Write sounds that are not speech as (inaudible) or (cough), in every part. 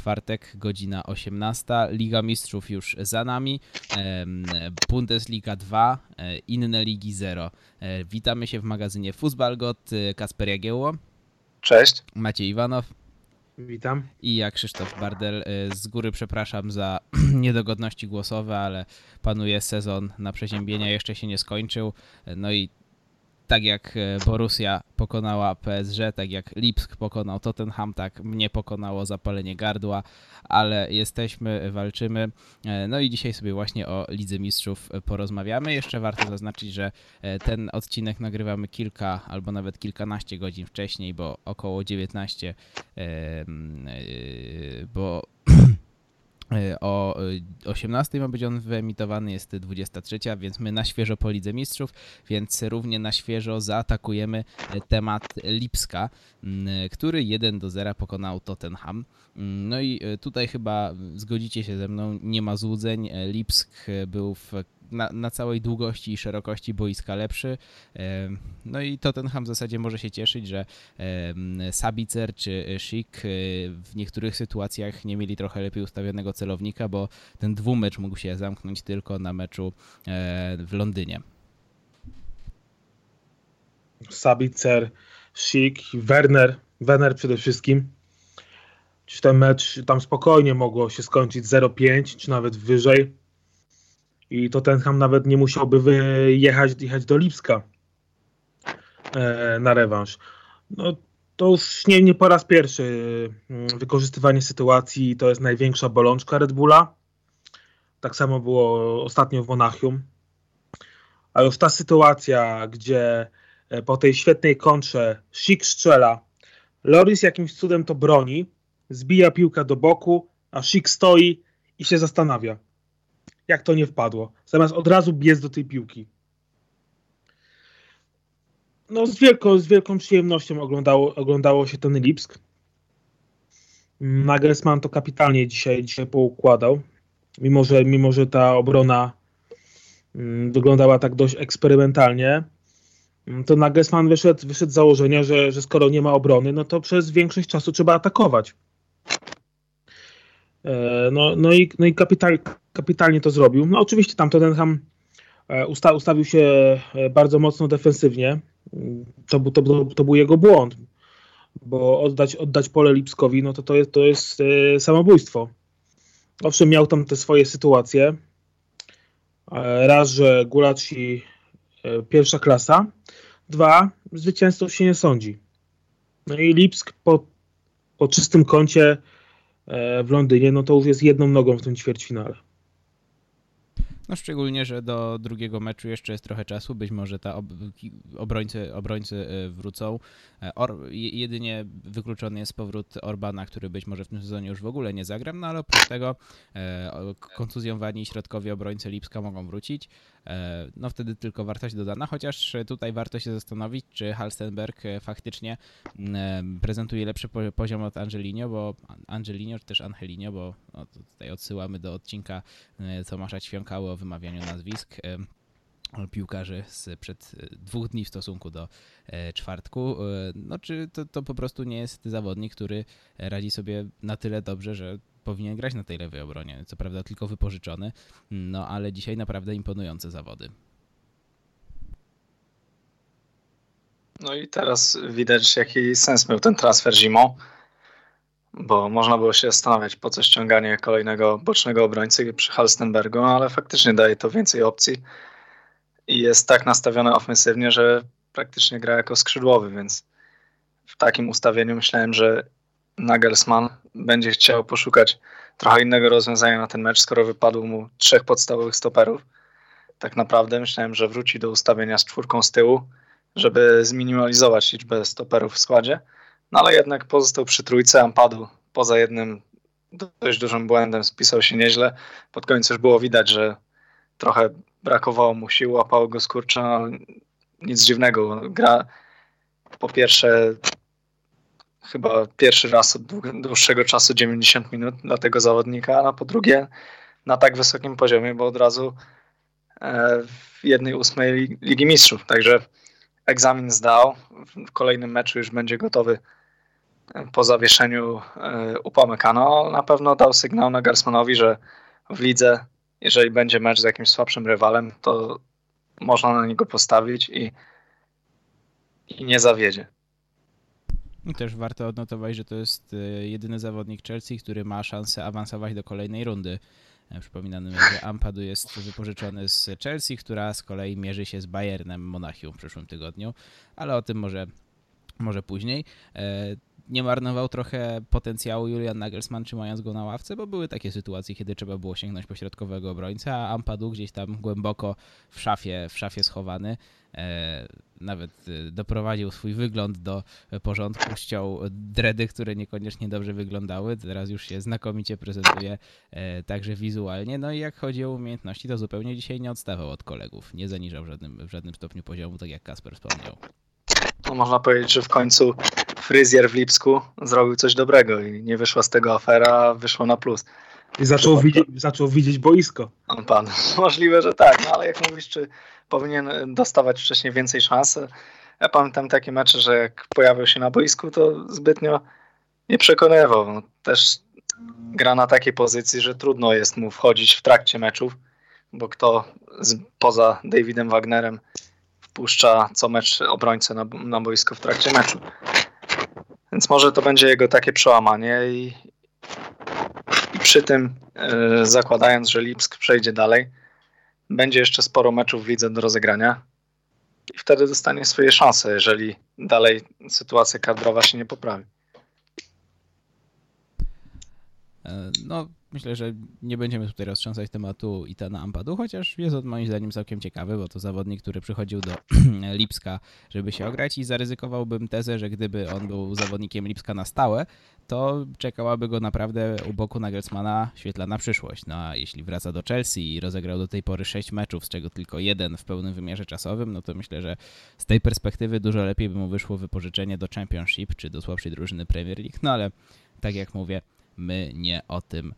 czwartek, godzina 18. Liga Mistrzów już za nami. Bundesliga 2, e, inne ligi 0. E, witamy się w magazynie Fußballgott. Kasper Jagiełło. Cześć. Maciej Iwanow. Witam. I ja Krzysztof Bardel. Z góry przepraszam za (clears throat) niedogodności głosowe, ale panuje sezon na przeziębienia, jeszcze się nie skończył. No i tak jak e, Borussia pokonała PSG, tak jak Lipsk pokonał Tottenham, tak mnie pokonało zapalenie gardła, ale jesteśmy, walczymy. E, no i dzisiaj sobie właśnie o Lidze Mistrzów porozmawiamy. Jeszcze warto zaznaczyć, że e, ten odcinek nagrywamy kilka albo nawet kilkanaście godzin wcześniej, bo około 19, bo E, o 18 e, ma być on wyemitowany, jest 23, więc my na świeżo po Lidze Mistrzów, więc równie na świeżo zaatakujemy e, temat Lipska, który 1 do 0 pokonał Tottenham. No i tutaj chyba zgodzicie się ze mną, nie ma złudzeń. Lipsk był w na, na całej długości i szerokości boiska lepszy. No i Tottenham w zasadzie może się cieszyć, że Sabicer czy Schick e, w niektórych sytuacjach nie mieli trochę lepiej ustawionego celownika, bo ten dwumecz mógł się zamknąć tylko na meczu e, w Londynie. Sabicer, Schick, Werner, Werner przede wszystkim. Czy ten mecz tam spokojnie mogło się skończyć 0-5, czy nawet wyżej i Tottenham nawet nie musiałby wyjechać jechać do Lipska e, na rewanż. No, to już nie, nie po raz pierwszy mm, wykorzystywanie sytuacji to jest największa bolączka Red Bulla. Tak samo było ostatnio w Monachium. A już ta sytuacja, gdzie e, po tej świetnej kontrze Schick strzela, Loris jakimś cudem to broni, zbija piłkę do boku, a Schick stoi i się zastanawia jak to nie wpadło. Zamiast od razu biec do tej piłki. No z wielką, z wielką przyjemnością oglądało, oglądało się ten Lipsk. Nagelsmann to kapitalnie dzisiaj, dzisiaj poukładał. Mimo że, mimo, że ta obrona mm, wyglądała tak dość eksperymentalnie, mm, to Nagelsmann wyszedł, wyszedł z założenia, że, że skoro nie ma obrony, no to przez większość czasu trzeba atakować. E, no, no i, no i kapital, kapitalnie to zrobił. No oczywiście tam Tottenham e, usta, ustawił się e, bardzo mocno defensywnie. To, to, to, to był jego błąd, bo oddać, oddać pole Lipskowi, no to to jest, to jest samobójstwo. Owszem, miał tam te swoje sytuacje. Raz, że Gulaci pierwsza klasa. Dwa, zwycięzców się nie sądzi. No i Lipsk po, po czystym kącie E, w Londynie, no to już jest jedną nogą w tym ćwierćfinale. No szczególnie, że do drugiego meczu jeszcze jest trochę czasu, być może ta ob obrońcy, obrońcy e, wrócą. E, Or jedynie wykluczony jest powrót Orbana, który być może w tym sezonie już w ogóle nie zagra, no ale oprócz tego e, kontuzjowani środkowi obrońcy Lipska mogą wrócić. E, no wtedy tylko wartość dodana, chociaż tutaj warto się zastanowić, czy Halstenberg e, faktycznie prezentuje lepszy poziom od Angelino, bo Angelino, czy też Angelino, bo no, tutaj odsyłamy do odcinka Tomasza Ćwiąkały o wymawianiu nazwisk piłkarzy sprzed dwóch dni w stosunku do czwartku. No czy to, to po prostu nie jest zawodnik, który radzi sobie na tyle dobrze, że powinien grać na tej lewej obronie. Co prawda tylko wypożyczony, no ale dzisiaj naprawdę imponujące zawody. No i teraz widać, jaki sens miał ten transfer zimą, bo można było się zastanawiać, po co ściąganie kolejnego bocznego obrońcy przy Halstenbergu, no ale faktycznie daje to więcej opcji i jest tak nastawiony ofensywnie, że praktycznie gra jako skrzydłowy, więc w takim ustawieniu myślałem, że Nagelsmann będzie chciał poszukać trochę innego rozwiązania na ten mecz, skoro wypadło mu trzech podstawowych stoperów. Tak naprawdę myślałem, że wróci do ustawienia z czwórką z tyłu, żeby zminimalizować liczbę stoperów w składzie, no ale jednak pozostał przy trójce, Ampadu poza jednym dość dużym błędem spisał się nieźle. Pod koniec już było widać, że trochę brakowało mu sił, łapało go skurcze, no, nic dziwnego. Gra po pierwsze chyba pierwszy raz od dłuższego czasu 90 minut dla tego zawodnika, a po drugie na tak wysokim poziomie, bo od razu e, w jednej ósmej Ligi Mistrzów. Także egzamin zdał. W kolejnym meczu już będzie gotowy po zawieszeniu Upamecano na pewno dał sygnał Nagelsmannowi, że w lidze, jeżeli będzie mecz z jakimś słabszym rywalem, to można na niego postawić i, i nie zawiedzie. I też warto odnotować, że to jest jedyny zawodnik Chelsea, który ma szansę awansować do kolejnej rundy. Przypominamy, że Ampadu jest wypożyczony z Chelsea, która z kolei mierzy się z Bayernem Monachium w przyszłym tygodniu, ale o tym może, może później. Nie marnował trochę potencjału Julian Nagelsmann trzymając go na ławce, bo były takie sytuacje, kiedy trzeba było sięgnąć po środkowego obrońca, a Ampadu gdzieś tam głęboko w szafie, w szafie schowany. E, nawet e, doprowadził swój wygląd do porządku, ściął dredy, które niekoniecznie dobrze wyglądały. Teraz już się znakomicie prezentuje e, także wizualnie. No i jak chodzi o umiejętności, to zupełnie dzisiaj nie odstawał od kolegów. Nie zaniżał w żadnym, w żadnym stopniu poziomu, tak jak Kasper wspomniał. No można powiedzieć, że w końcu fryzjer w Lipsku zrobił coś dobrego i nie wyszła z tego afera, wyszło na plus. I zaczął, widzieć, zaczął widzieć boisko. On pan. (laughs) Możliwe, że tak, no ale jak mówisz, czy powinien dostawać wcześniej więcej szans? Ja pamiętam takie mecze, że jak pojawił się na boisku, to zbytnio nie przekonywał. No, też gra na takiej pozycji, że trudno jest mu wchodzić w trakcie meczów, bo kto z, poza Davidem Wagnerem wpuszcza co mecz obrońcę na, na boisko w trakcie meczu. Więc może to będzie jego takie przełamanie i, i przy tym yy, zakładając, że Lipsk przejdzie dalej, będzie jeszcze sporo meczów w lidze do rozegrania i wtedy dostanie swoje szanse, jeżeli dalej sytuacja kadrowa się nie poprawi. E, no, myślę, że nie będziemy tutaj roztrząsać tematu Itana Ampadu, chociaż jest on moim zdaniem całkiem ciekawy, bo to zawodnik, który przychodził do (clears throat) Lipska, żeby się ograć i zaryzykowałbym tezę, że gdyby on był zawodnikiem Lipska na stałe, to czekałaby go naprawdę u boku Nagelsmana świetlana przyszłość. No a jeśli wraca do Chelsea i rozegrał do tej pory sześć meczów, z czego tylko jeden w pełnym wymiarze czasowym, no to myślę, że z tej perspektywy dużo lepiej by mu wyszło wypożyczenie do Championship czy do słabszej drużyny Premier League, no ale tak jak mówię, my nie o tym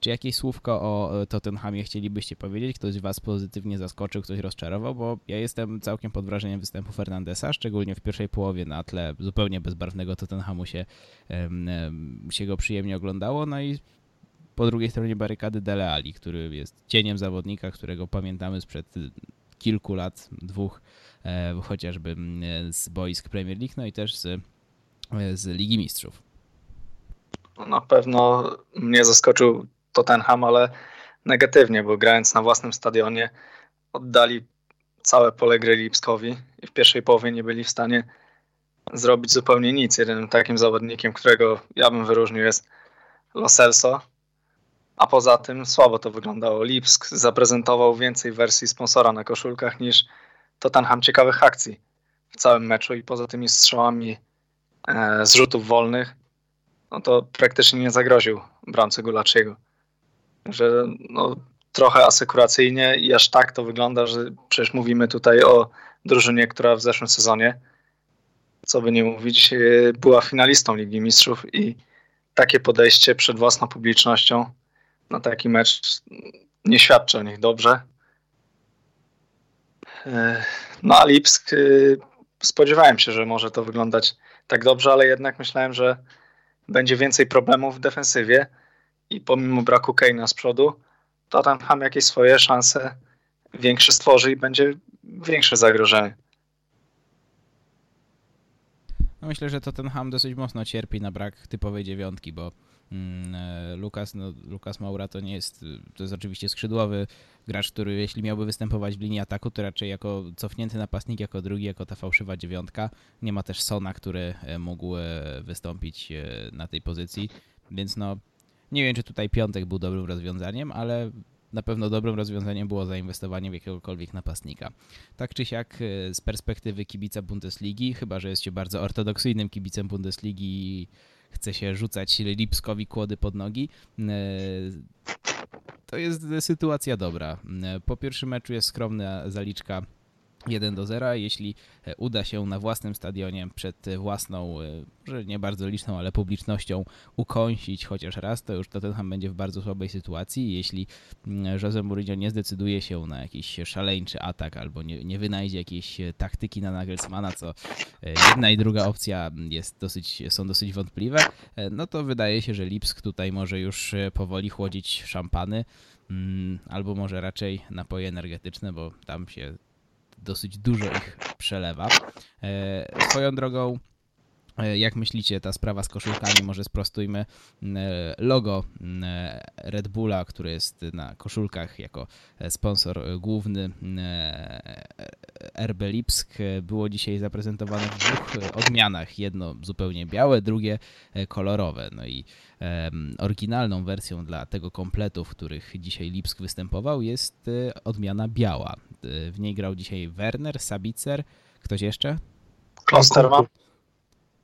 czy jakieś słówko o Tottenhamie chcielibyście powiedzieć? Ktoś was pozytywnie zaskoczył, ktoś rozczarował? Bo ja jestem całkiem pod wrażeniem występu Fernandesa, szczególnie w pierwszej połowie na tle zupełnie bezbarwnego Tottenhamu się, się go przyjemnie oglądało. No i po drugiej stronie barykady Dele Ali, który jest cieniem zawodnika, którego pamiętamy sprzed kilku lat, dwóch, e, chociażby z boisk Premier League, no i też z, z Ligi Mistrzów na pewno mnie zaskoczył Tottenham, ale negatywnie, bo grając na własnym stadionie oddali całe pole gry Lipskowi i w pierwszej połowie nie byli w stanie zrobić zupełnie nic. Jedynym takim zawodnikiem, którego ja bym wyróżnił jest Lo Celso, a poza tym słabo to wyglądało. Lipsk zaprezentował więcej wersji sponsora na koszulkach niż Tottenham ciekawych akcji w całym meczu i poza tymi strzałami e, z rzutów wolnych no to praktycznie nie zagroził bramce Gulaczyego. Że no, trochę asekuracyjnie i aż tak to wygląda, że przecież mówimy tutaj o drużynie, która w zeszłym sezonie, co by nie mówić, była finalistą Ligi Mistrzów i takie podejście przed własną publicznością na taki mecz nie świadczy o nich dobrze. No a Lipsk spodziewałem się, że może to wyglądać tak dobrze, ale jednak myślałem, że będzie więcej problemów w defensywie i pomimo braku Keina z przodu, to tam jakieś swoje szanse większe stworzy i będzie większe zagrożenie. No myślę, że Tottenham dosyć mocno cierpi na brak typowej dziewiątki, bo Lukas, no, Lukas Maura to nie jest, to jest oczywiście skrzydłowy gracz, który jeśli miałby występować w linii ataku, to raczej jako cofnięty napastnik, jako drugi, jako ta fałszywa dziewiątka. Nie ma też Sona, który e, mógł e, wystąpić na tej pozycji, więc no nie wiem, czy tutaj piątek był dobrym rozwiązaniem, ale na pewno dobrym rozwiązaniem było zainwestowanie w jakiegokolwiek napastnika. Tak czy siak z perspektywy kibica Bundesligi, chyba że jest się bardzo ortodoksyjnym kibicem Bundesligi chce się rzucać Lipskowi kłody pod nogi. E, to jest sytuacja dobra. E, po pierwszym meczu jest skromna zaliczka 1 do 0. Jeśli e, uda się na własnym stadionie przed własną, e, że nie bardzo liczną, ale publicznością ukąsić chociaż raz, to już Tottenham będzie w bardzo słabej sytuacji. Jeśli mm, Jose Mourinho nie zdecyduje się na jakiś szaleńczy atak albo nie, nie wynajdzie jakiejś e, taktyki na Nagelsmana, co jedna i druga opcja jest dosyć, są dosyć wątpliwe, no to wydaje się, że Lipsk tutaj może już powoli chłodzić szampany mm, albo może raczej napoje energetyczne, bo tam się dosyć dużo ich przelewa. E, swoją drogą, jak myślicie, ta sprawa z koszulkami, może sprostujmy e, logo Red Bulla, który jest na koszulkach jako sponsor główny RB Lipsk, było dzisiaj zaprezentowane w dwóch odmianach. Jedno zupełnie białe, drugie kolorowe. No i oryginalną wersją dla tego kompletu, w których dzisiaj Lipsk występował, jest odmiana biała. W niej grał dzisiaj Werner, Sabicer, ktoś jeszcze? Klosterman.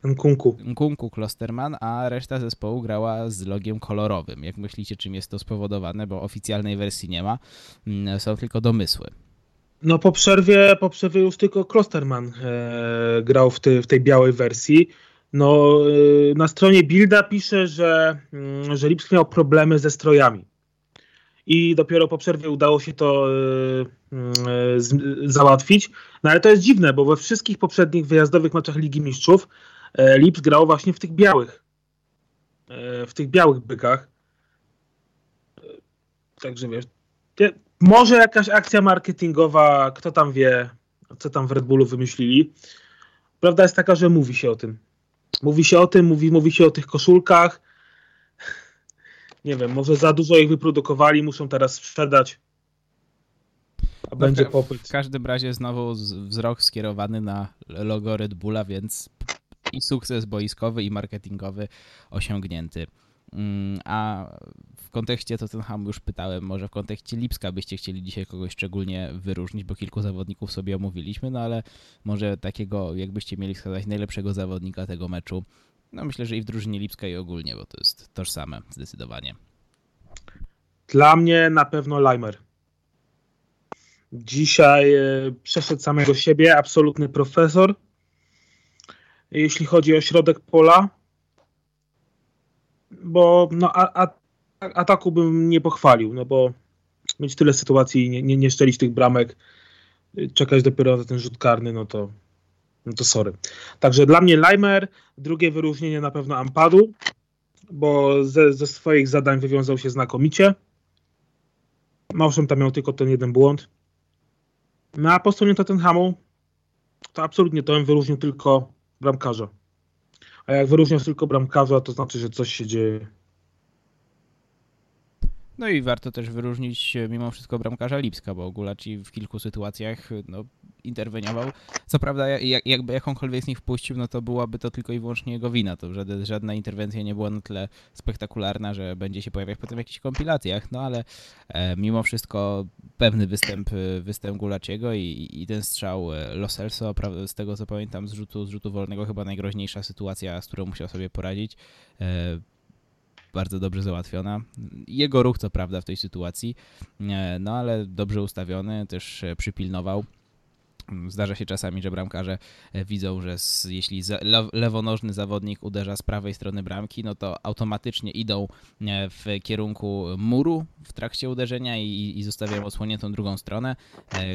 Nkunku. Nkunku Klosterman, a reszta zespołu grała z logiem kolorowym. Jak myślicie, czym jest to spowodowane? Bo oficjalnej wersji nie ma, mm, są tylko domysły. No po przerwie, po przerwie już tylko Klosterman e, grał w, ty, w tej białej wersji. No, e, na stronie Bilda pisze, że, mm, że Lipsk miał problemy ze strojami i dopiero po przerwie udało się to e, e, załatwić. No ale to jest dziwne, bo we wszystkich poprzednich wyjazdowych meczach Ligi Mistrzów Lips grał właśnie w tych białych, w tych białych bykach. Także wiesz, może jakaś akcja marketingowa, kto tam wie, co tam w Red Bullu wymyślili. Prawda jest taka, że mówi się o tym. Mówi się o tym, mówi, mówi się o tych koszulkach, (laughs) nie wiem, może za dużo ich wyprodukowali, muszą teraz sprzedać. A no będzie popyt. W każdym razie znowu wzrok skierowany na logo Red Bulla, więc i sukces boiskowy, i marketingowy osiągnięty. Mm, a w kontekście Tottenhamu już pytałem, może w kontekście Lipska byście chcieli dzisiaj kogoś szczególnie wyróżnić, bo kilku zawodników sobie omówiliśmy, no ale może takiego, jakbyście mieli wskazać najlepszego zawodnika tego meczu, no myślę, że i w drużynie Lipska i ogólnie, bo to jest tożsame zdecydowanie. Dla mnie na pewno Leimer. Dzisiaj e, przeszedł samego siebie, absolutny profesor. Jeśli chodzi o środek pola, bo no, a, a, ataku bym nie pochwalił, no bo mieć tyle sytuacji, nie, nie, nie szczelić tych bramek, czekać dopiero na ten rzut karny, no to no to sorry. Także dla mnie Leimer, drugie wyróżnienie na pewno Ampadu, bo ze, ze swoich zadań wywiązał się znakomicie. Małszem tam miał tylko ten jeden błąd. No a po stronie Tottenhamu to absolutnie to wyróżnił tylko bramkarza. A jak wyróżniał tylko bramkarza, to znaczy, że coś się dzieje. No i warto też wyróżnić mimo wszystko bramkarza Lipska, bo Gulaci w kilku sytuacjach no, interweniował. Co prawda, jak, jakby jakąkolwiek z nich wpuścił, no to byłaby to tylko i wyłącznie jego wina. To żadna, interwencja nie była na tyle spektakularna, że będzie się pojawiać potem w jakichś kompilacjach, no ale e, mimo wszystko pewny występ, występ Gulaciego i, i ten strzał e, Loselso, z tego co pamiętam, z rzutu, z rzutu wolnego chyba najgroźniejsza sytuacja, z którą musiał sobie poradzić. E, bardzo dobrze załatwiona. Jego ruch, co prawda, w tej sytuacji, e, no ale dobrze ustawiony, też e, przypilnował. Zdarza się czasami, że bramkarze e, widzą, że jeśli lewonożny zawodnik uderza z prawej strony bramki, no to automatycznie idą w kierunku muru w trakcie uderzenia i, i zostawiają odsłoniętą drugą stronę.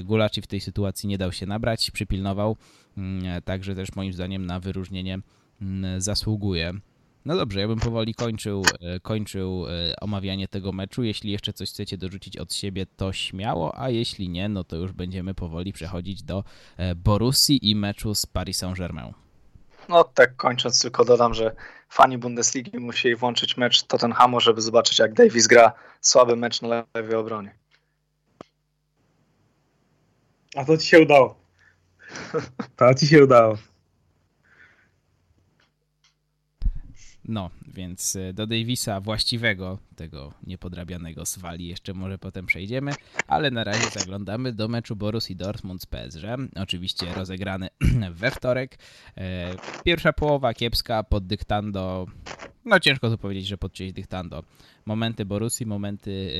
Gulaci w tej sytuacji nie dał się nabrać, przypilnował, mm, także też moim zdaniem na wyróżnienie mm, zasługuje. No dobrze, ja bym powoli kończył, e, kończył e, omawianie tego meczu. Jeśli jeszcze coś chcecie dorzucić od siebie, to śmiało, a jeśli nie, no to już będziemy powoli przechodzić do e, Borussii i meczu z Paris Saint-Germain. No tak kończąc tylko dodam, że fani Bundesligi musieli włączyć mecz Tottenhamu, żeby zobaczyć jak Davis gra słaby mecz na lewej obronie. A to ci się udało. (laughs) To ci się udało. No, więc e, do Davisa właściwego, tego niepodrabianego z Wali jeszcze może potem przejdziemy, ale na razie zaglądamy do meczu Borussii Dortmund z PSG. Oczywiście rozegrany (clears throat) we wtorek. E, pierwsza połowa kiepska pod dyktando no ciężko tu powiedzieć, że podcięć dyktando. Momenty Borussii, momenty,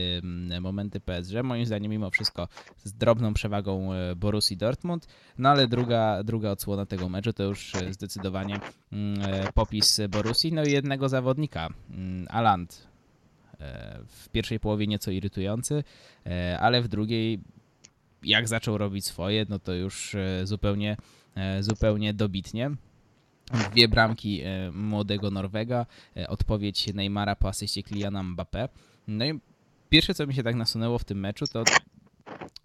momenty PSG, moim zdaniem mimo wszystko z drobną przewagą e, Borussii Dortmund, no ale druga, druga odsłona tego meczu to już e, zdecydowanie mm, e, popis Borussii, no i jednego zawodnika, mm, Aland. W pierwszej połowie nieco irytujący, ale w drugiej jak zaczął robić swoje, no to już zupełnie, zupełnie dobitnie dwie bramki e, młodego Norwega, e, odpowiedź Neymara po asyście Kyliana Mbappé. No i pierwsze, co mi się tak nasunęło w tym meczu, to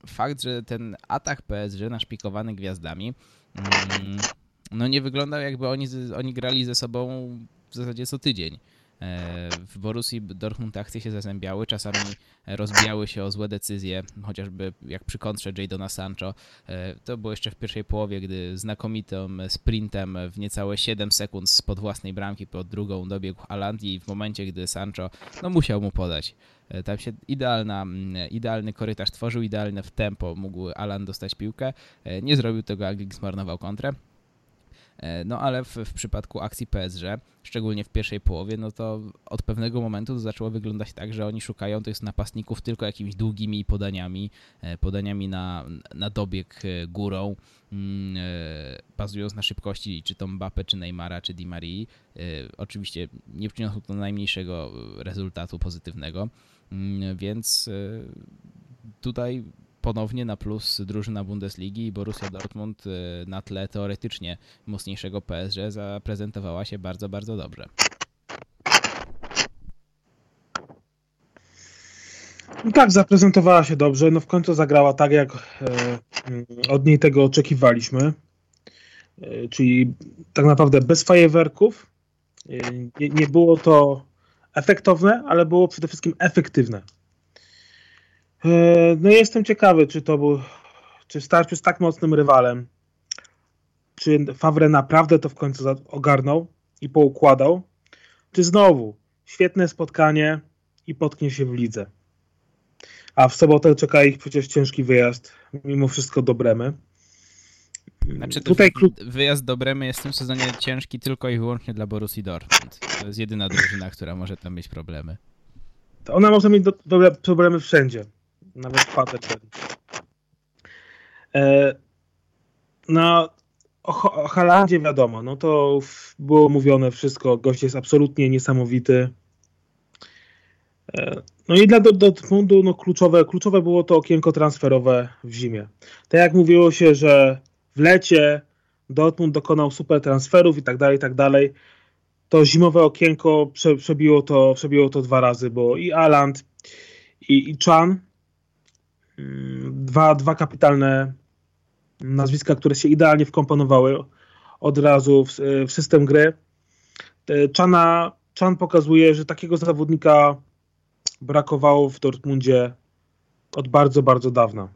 fakt, że ten atak PSG naszpikowany gwiazdami mm, no nie wyglądał jakby oni, oni grali ze sobą w zasadzie co tydzień. E, w Borussii Dortmund akcje się zazębiały, czasami rozbijały się o złe decyzje, chociażby jak przy kontrze Jadona Sancho. E, to było jeszcze w pierwszej połowie, gdy znakomitym sprintem w niecałe 7 sekund spod własnej bramki pod drugą dobiegł Haaland i w momencie, gdy Sancho no, musiał mu podać. E, tam się idealna, idealny korytarz tworzył, idealne w tempo mógł Alan dostać piłkę. Nie zrobił tego, Anglik zmarnował kontrę. E, no ale w, w, przypadku akcji PSG, szczególnie w pierwszej połowie, no to od pewnego momentu to zaczęło wyglądać tak, że oni szukają tych napastników tylko jakimiś długimi podaniami, e, podaniami na, na dobieg e, górą, mm, bazując na szybkości czy to Mbappe, czy Neymara, czy Di Marii. Oczywiście nie przyniosło to najmniejszego rezultatu pozytywnego, mm, więc tutaj ponownie na plus drużyna Bundesligi i Borussia Dortmund y, na tle teoretycznie mocniejszego PSG zaprezentowała się bardzo, bardzo dobrze. No tak, zaprezentowała się dobrze. No w końcu zagrała tak, jak e, mm, od niej tego oczekiwaliśmy. E, czyli tak naprawdę bez fajerwerków. E, nie, nie było to efektowne, ale było przede wszystkim efektywne. E, no jestem ciekawy, czy to był, czy starczy z tak mocnym rywalem, czy Favre naprawdę to w końcu ogarnął i poukładał, czy znowu świetne spotkanie i potknie się w lidze. A w sobotę czeka ich przecież ciężki wyjazd, mimo wszystko do Bremy. Znaczy Tutaj wyjazd do Bremy jest w tym sezonie ciężki tylko i wyłącznie dla Borussii Dortmund. To jest jedyna drużyna, która może tam mieć problemy. To ona może mieć do, do, problemy wszędzie nawet kwater E, no, o, Halandzie wiadomo, no to było mówione wszystko, gość jest absolutnie niesamowity. E, no i dla Dortmundu no kluczowe, kluczowe było to okienko transferowe w zimie. Tak jak mówiło się, że w lecie Dortmund dokonał super transferów i tak dalej, i tak dalej, to zimowe okienko prze, przebiło, to, przebiło to dwa razy, bo i Aland i, i Chan dwa, dwa kapitalne nazwiska, które się idealnie wkomponowały od razu w, w system gry. Czana, Chan pokazuje, że takiego zawodnika brakowało w Dortmundzie od bardzo, bardzo dawna.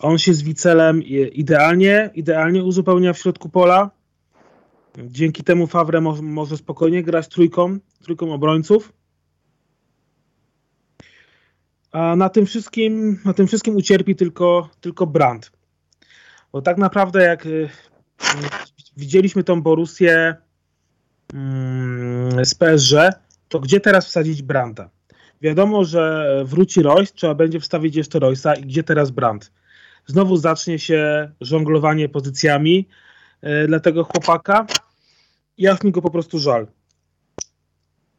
On się z Wicelem idealnie, idealnie uzupełnia w środku pola. Dzięki temu Favre mo może spokojnie grać trójką, trójką obrońców. A na tym wszystkim, na tym wszystkim ucierpi tylko, tylko Brand. Bo tak naprawdę jak y, widzieliśmy tą Borussię mm, z PSG, to gdzie teraz wsadzić Branda? Wiadomo, że wróci Royce, trzeba będzie wstawić jeszcze Royce'a i gdzie teraz Brand? Znowu zacznie się żonglowanie pozycjami y, dla tego chłopaka. Ja mi go po prostu żal.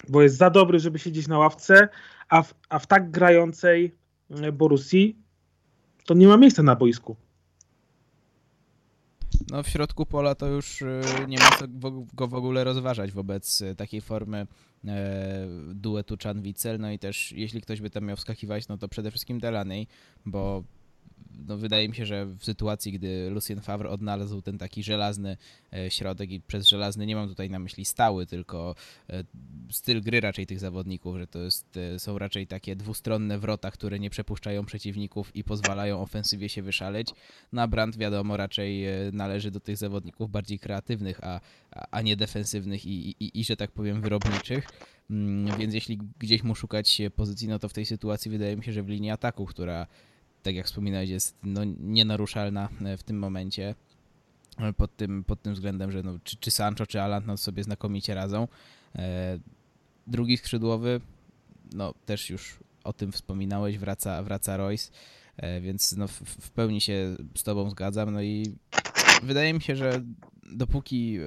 Bo jest za dobry, żeby siedzieć na ławce, a w, a w tak grającej e, Borussii to nie ma miejsca na boisku. No w środku pola to już e, nie ma co go w ogóle rozważać wobec e, takiej formy duetu Chan-Wicel, no i też jeśli ktoś by tam miał wskakiwać, no to przede wszystkim Delaney, bo no wydaje mi się, że w sytuacji, gdy Lucien Favre odnalazł ten taki żelazny e, środek i przez żelazny nie mam tutaj na myśli stały, tylko e, styl gry raczej tych zawodników, że to jest, e, są raczej takie dwustronne wrota, które nie przepuszczają przeciwników i pozwalają ofensywie się wyszaleć. No a Brandt wiadomo raczej należy do tych zawodników bardziej kreatywnych, a, a nie defensywnych i, i, i że tak powiem wyrobniczych. Mm, więc jeśli gdzieś mu szukać pozycji, no to w tej sytuacji wydaje mi się, że w linii ataku, która tak jak wspominałeś, jest no, nienaruszalna e, w tym momencie e, pod tym, pod tym względem, że no, czy, czy Sancho, czy Alan no, sobie znakomicie radzą. Drugi skrzydłowy, no też już o tym wspominałeś, wraca, wraca Royce, więc no w, w pełni się z tobą zgadzam. No i wydaje mi się, że dopóki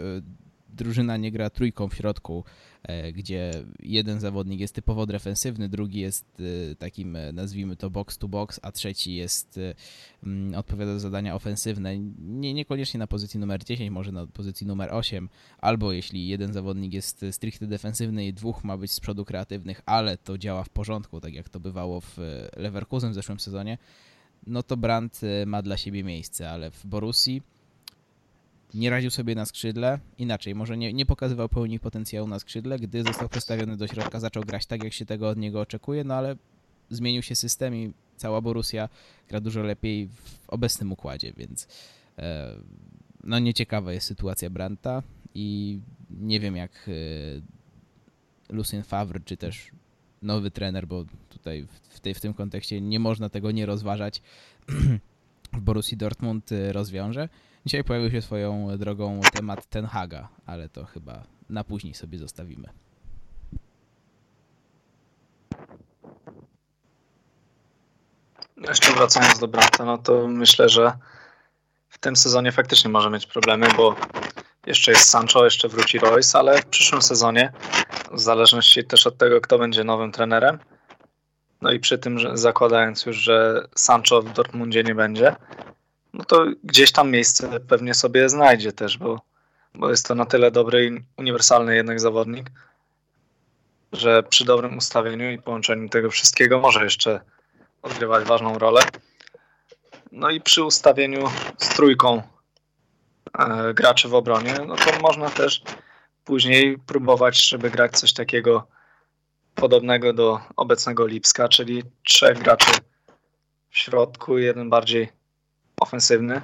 drużyna nie gra trójką w środku, e, gdzie jeden zawodnik jest typowo defensywny, drugi jest e, takim, e, nazwijmy to box to box, a trzeci jest mm, odpowiada za zadania ofensywne, nie, niekoniecznie na pozycji numer 10, może na pozycji numer 8, albo jeśli jeden zawodnik jest stricte defensywny i dwóch ma być z przodu kreatywnych, ale to działa w porządku, tak jak to bywało w Leverkusen w zeszłym sezonie, no to Brandt ma dla siebie miejsce, ale w Borussii nie radził sobie na skrzydle, inaczej, może nie, nie pokazywał pełni potencjału na skrzydle, gdy został postawiony do środka, zaczął grać tak, jak się tego od niego oczekuje, no ale zmienił się system i cała Borussia gra dużo lepiej w obecnym układzie, więc e, no nieciekawa jest sytuacja Branta i nie wiem jak e, Lucien Favre, czy też nowy trener, bo tutaj w, tej, w tym kontekście nie można tego nie rozważać, (clears throat) w Borussii Dortmund e, rozwiąże. Dzisiaj pojawił się swoją drogą temat Ten Haga, ale to chyba na później sobie zostawimy. Jeszcze wracając do Branta, no to myślę, że w tym sezonie faktycznie może mieć problemy, bo jeszcze jest Sancho, jeszcze wróci Royce, ale w przyszłym sezonie, w zależności też od tego, kto będzie nowym trenerem, no i przy tym, że zakładając już, że Sancho w Dortmundzie nie będzie, no to gdzieś tam miejsce pewnie sobie znajdzie też, bo, bo jest to na tyle dobry i uniwersalny jednak zawodnik, że przy dobrym ustawieniu i połączeniu tego wszystkiego może jeszcze odgrywać ważną rolę. No i przy ustawieniu z trójką e, graczy w obronie, no to można też później próbować, żeby grać coś takiego podobnego do obecnego Lipska, czyli trzech graczy w środku, jeden bardziej ofensywny.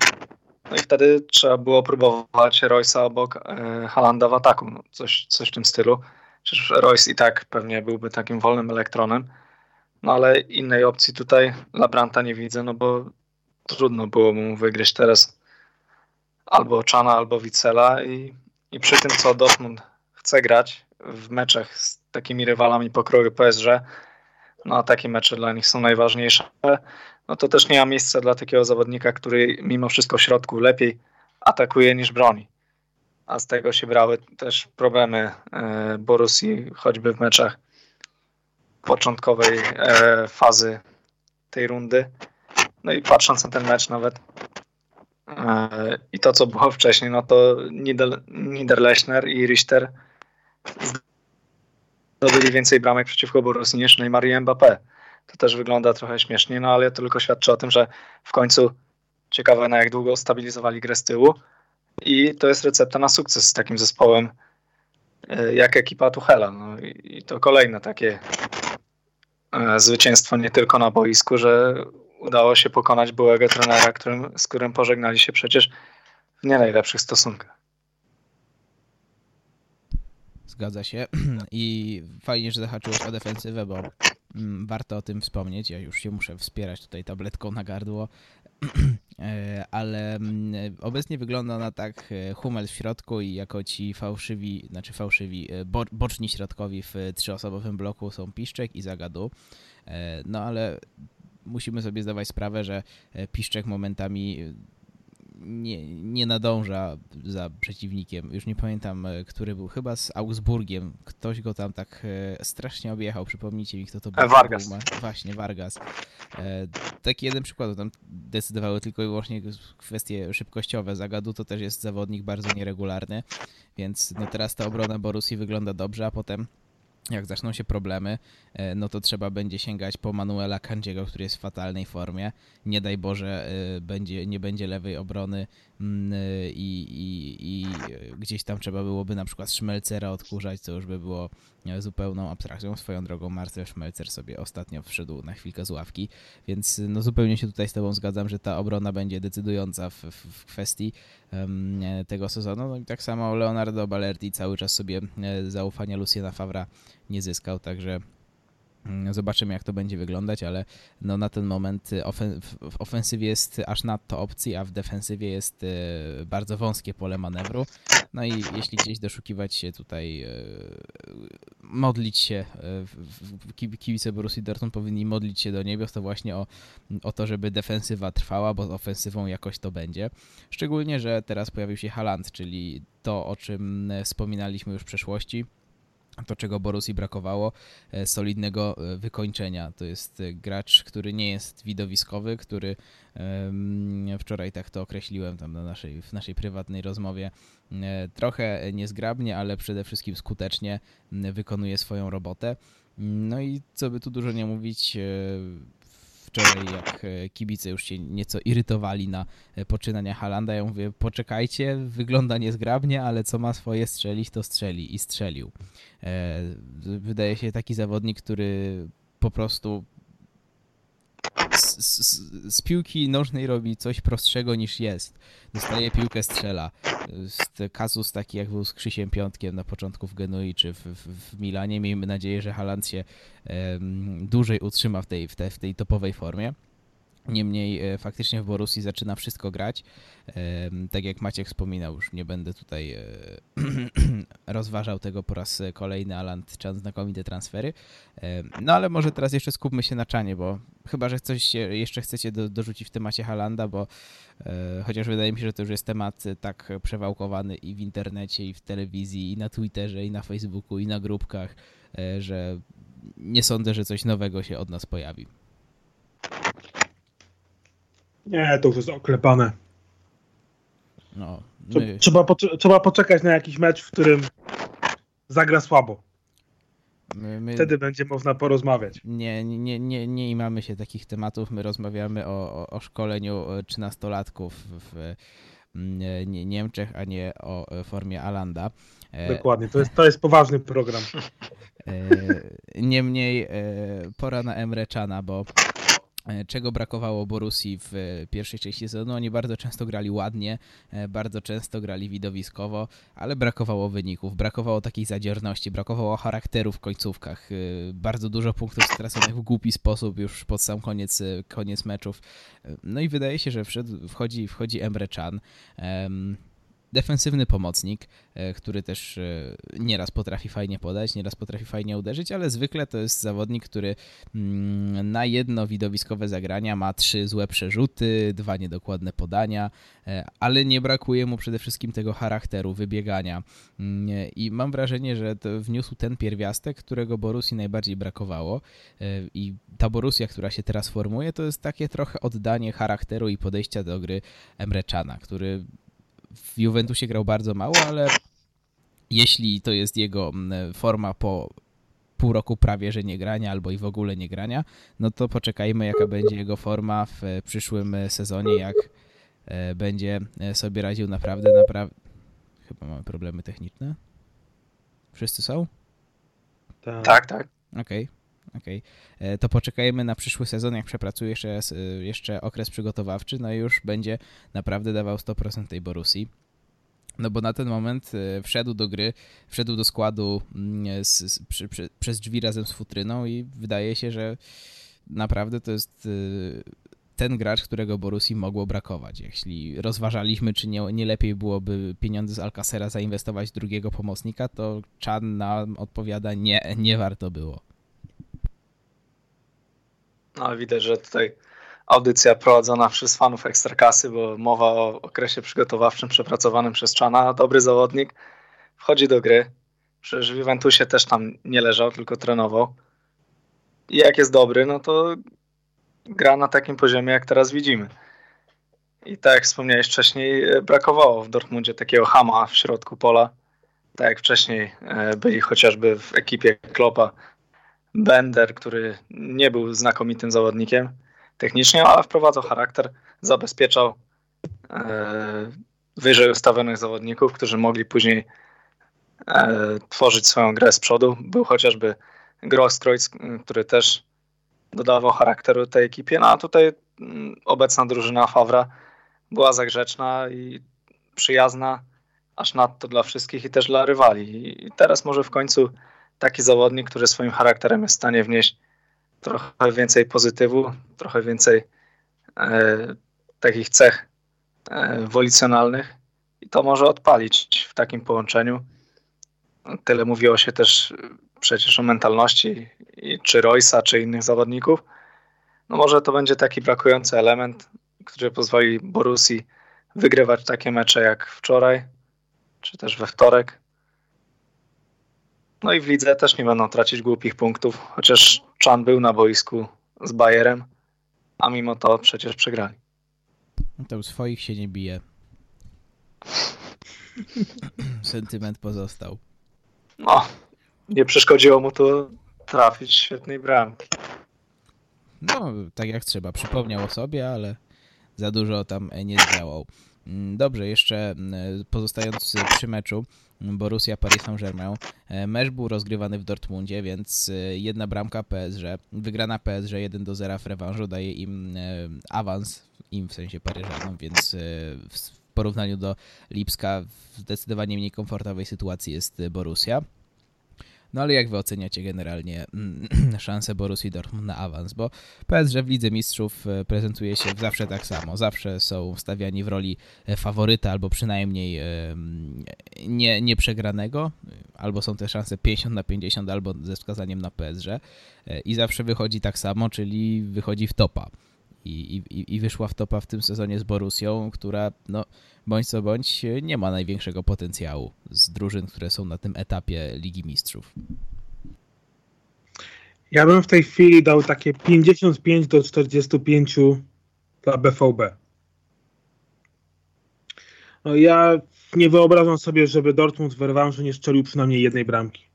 No i wtedy trzeba było próbować Royce'a obok e, Halanda w ataku, no coś, coś w tym stylu. Przecież Royce i tak pewnie byłby takim wolnym elektronem, no ale innej opcji tutaj Labranta nie widzę, no bo trudno było mu wygrać teraz albo Czana, albo Wicela i, i przy tym, co Dortmund chce grać w meczach z takimi rywalami pokroju PSG, no a takie mecze dla nich są najważniejsze, no to też nie ma miejsca dla takiego zawodnika, który mimo wszystko w środku lepiej atakuje niż broni. A z tego się brały też problemy e, Borussii, choćby w meczach początkowej e, fazy tej rundy. No i patrząc na ten mecz nawet e, i to, co było (laughs) wcześniej, no to Niederlechner i Richter zdobyli więcej bramek przeciwko Borussii niż Neymar i Mbappé. To też wygląda trochę śmiesznie, no ale tylko świadczy o tym, że w końcu ciekawe na jak długo stabilizowali grę z tyłu i to jest recepta na sukces z takim zespołem e, jak ekipa Tuchela. No i to kolejne takie e, zwycięstwo nie tylko na boisku, że udało się pokonać byłego trenera, którym, z którym pożegnali się przecież w nie najlepszych stosunkach. Zgadza się. (clears throat) I fajnie, że zahaczyłeś o defensywę, bo warto o tym wspomnieć. Ja już się muszę wspierać tutaj tabletką na gardło. (clears throat) E, ale mm, obecnie wygląda na tak e, Hummel w środku i jako ci fałszywi, znaczy fałszywi, e, bo, boczni środkowi w trzyosobowym bloku są Piszczek i Zagadu. No ale musimy sobie zdawać sprawę, że Piszczek momentami nie, nie nadąża za przeciwnikiem. Już nie pamiętam, e, który był, chyba z Augsburgiem. Ktoś go tam tak e, strasznie objechał. Przypomnijcie mi, kto to był. Vargas. Właśnie, Vargas. E, taki jeden przykład, tam decydowały tylko i wyłącznie kwestie szybkościowe. Zagadu to też jest zawodnik bardzo nieregularny, więc no teraz ta obrona Borusi wygląda dobrze, a potem jak zaczną się problemy, e, no to trzeba będzie sięgać po Manuela Kandziego, który jest w fatalnej formie. Nie daj Boże, e, będzie, nie będzie lewej obrony i, i, i gdzieś tam trzeba byłoby na przykład Szmelcera odkurzać, co już by było zupełną abstrakcją. Swoją drogą Marcel Szmelcer sobie ostatnio wszedł na chwilkę z ławki, więc no zupełnie się tutaj z Tobą zgadzam, że ta obrona będzie decydująca w, w, kwestii um, tego sezonu. No i tak samo Leonardo Balerdi cały czas sobie zaufania Luciana Favra nie zyskał, także Mm, zobaczymy, jak to będzie wyglądać, ale no na ten moment w ofensywie jest aż nadto opcji, a w defensywie jest e, bardzo wąskie pole manewru. No i jeśli gdzieś doszukiwać się tutaj, e, modlić się, kibice Borussii Dortmund powinni modlić się do niebios, to właśnie o, o to, żeby defensywa trwała, bo ofensywą jakoś to będzie. Szczególnie, że teraz pojawił się Haland, czyli to, o czym wspominaliśmy już w przeszłości to, czego Borussii brakowało, e, solidnego e, wykończenia. To jest e, gracz, który nie jest widowiskowy, który wczoraj tak to określiłem tam na naszej, w naszej prywatnej rozmowie, trochę niezgrabnie, ale przede wszystkim skutecznie wykonuje swoją robotę. No i co by tu dużo nie mówić, wczoraj, jak e, kibice już się nieco irytowali na e, poczynania Halanda, ja mówię, poczekajcie, wygląda niezgrabnie, ale co ma swoje strzelić, to strzeli i strzelił. E, wydaje się taki zawodnik, który po prostu z, piłki nożnej robi coś prostszego niż jest. Dostaje piłkę, strzela. Kazus taki jak był z Krzysiem Piątkiem na początku w Genui czy w, w, w Milanie. Miejmy nadzieję, że Haland się um, dłużej utrzyma w tej, w, te, w tej topowej formie. Niemniej e, faktycznie w Borussii zaczyna wszystko grać. Tak jak Maciek wspominał, już nie będę tutaj e, (clears throat) rozważał tego po raz kolejny. Aland Chan znakomite transfery. No ale może teraz jeszcze skupmy się na Czanie, bo chyba, że coś jeszcze chcecie do, dorzucić w temacie Halanda, bo e, chociaż wydaje mi się, że to już jest temat tak przewałkowany i w internecie, i w telewizji, i na Twitterze, i na Facebooku, i na grupkach, że nie sądzę, że coś nowego się od nas pojawi. Nie, to już jest oklepane. No, my... trzeba, trzeba poczekać na jakiś mecz, w którym zagra słabo. My, my... Wtedy będzie można porozmawiać. Nie, nie, nie, nie mamy się takich tematów. My rozmawiamy o, o, o szkoleniu trzynastolatków w Niemczech, a nie o formie Alanda. E, Dokładnie, to jest, to jest poważny program. E, niemniej e, pora na Emre Czana, bo czego brakowało Borusi w e, pierwszej części sezonu. Oni bardzo często grali ładnie, e, bardzo często grali widowiskowo, ale brakowało wyników, brakowało takiej zadzierności, brakowało charakteru w końcówkach. Bardzo dużo punktów straconych w głupi sposób już pod sam koniec, koniec meczów. No i wydaje się, że wszedł, wchodzi, wchodzi Emre Can defensywny pomocnik, e, który też e, nieraz potrafi fajnie podać, nieraz potrafi fajnie uderzyć, ale zwykle to jest zawodnik, który mm, na jedno widowiskowe zagrania ma trzy złe przerzuty, dwa niedokładne podania, e, ale nie brakuje mu przede wszystkim tego charakteru, wybiegania. Mm, i mam wrażenie, że wniósł ten pierwiastek, którego Borusi najbardziej brakowało i ta Borussia, która się teraz formuje, to jest takie trochę oddanie charakteru i podejścia do gry Emreczana, który w Juventusie grał bardzo mało, ale jeśli to jest jego mm, forma po pół roku prawie, że nie grania albo i w ogóle nie grania, no to poczekajmy jaka będzie jego forma w przyszłym sezonie, jak e, będzie e, sobie radził naprawdę, naprawdę... Chyba mamy problemy techniczne. Wszyscy są? Tak, tak. tak. Okej. Okay. Okay. to poczekajmy na przyszły sezon, jak przepracuje jeszcze, jeszcze okres przygotowawczy, no i już będzie naprawdę dawał 100% tej Borusi. No bo na ten moment e, wszedł do gry, wszedł do składu mm, z, z, przy, przy, przez drzwi razem z Futryną i wydaje się, że naprawdę to jest e, ten gracz, którego Borusi mogło brakować. Jeśli rozważaliśmy, czy nie, nie lepiej byłoby pieniądze z Alcacera zainwestować w drugiego pomocnika, to Chan nam odpowiada nie, nie warto było. No widać, że tutaj audycja prowadzona przez fanów Ekstrakasy, bo mowa o okresie przygotowawczym przepracowanym przez Czana. Dobry zawodnik, wchodzi do gry. Przecież w Juventusie też tam nie leżał, tylko trenował. I jak jest dobry, no to gra na takim poziomie, jak teraz widzimy. I tak jak wspomniałeś wcześniej, brakowało w Dortmundzie takiego hama w środku pola. Tak jak wcześniej e, byli chociażby w ekipie Klopa Bender, który nie był znakomitym zawodnikiem technicznie, ale wprowadzał charakter, zabezpieczał e, wyżej ustawionych zawodników, którzy mogli później e, tworzyć swoją grę z przodu. Był chociażby Grosskreutz, który też dodawał charakteru tej ekipie, no a tutaj mm, obecna drużyna Fawra była zagrzeczna i przyjazna, aż nadto dla wszystkich i też dla rywali. I teraz może w końcu taki zawodnik, który swoim charakterem jest w stanie wnieść trochę więcej pozytywu, trochę więcej e, takich cech e, wolicjonalnych i to może odpalić w takim połączeniu. Tyle mówiło się też przecież o mentalności czy Roysa, czy innych zawodników. No może to będzie taki brakujący element, który pozwoli Borusi wygrywać takie mecze jak wczoraj, czy też we wtorek. No i w lidze też nie będą tracić głupich punktów, chociaż Chan był na boisku z Bayerem, a mimo to przecież przegrali. No to swoich się nie bije. (laughs) Sentyment pozostał. No, nie przeszkodziło mu to trafić świetnej bramki. No, tak jak trzeba. Przypomniał o sobie, ale za dużo tam nie zdziałał. Mm, dobrze, jeszcze mm, pozostając przy meczu Borussia Paris Saint-Germain. E, mecz był rozgrywany w Dortmundzie, więc e, jedna bramka PSG, wygrana PSG 1 do 0 w rewanżu daje im e, awans, im w sensie Paryżanom, więc w porównaniu do Lipska w zdecydowanie mniej komfortowej sytuacji jest Borussia. No ale jak wy oceniacie generalnie mm, (clears throat) szansę Borussii Dortmund na awans? Bo PSG w Lidze Mistrzów e, prezentuje się zawsze tak samo. Zawsze są stawiani w roli e, faworyta albo przynajmniej nie, nie przegranego. Albo są te szanse 50 na 50 albo ze wskazaniem na PSG. E, I zawsze wychodzi tak samo, czyli wychodzi w topa. I, i, i wyszła w topa w tym sezonie z Borusią, która no bądź co bądź nie ma największego potencjału z drużyn, które są na tym etapie Ligi Mistrzów. Ja bym w tej chwili dał takie 55 do 45 dla BVB. No ja nie wyobrażam sobie, żeby Dortmund w rewanżu nie strzelił przynajmniej jednej bramki.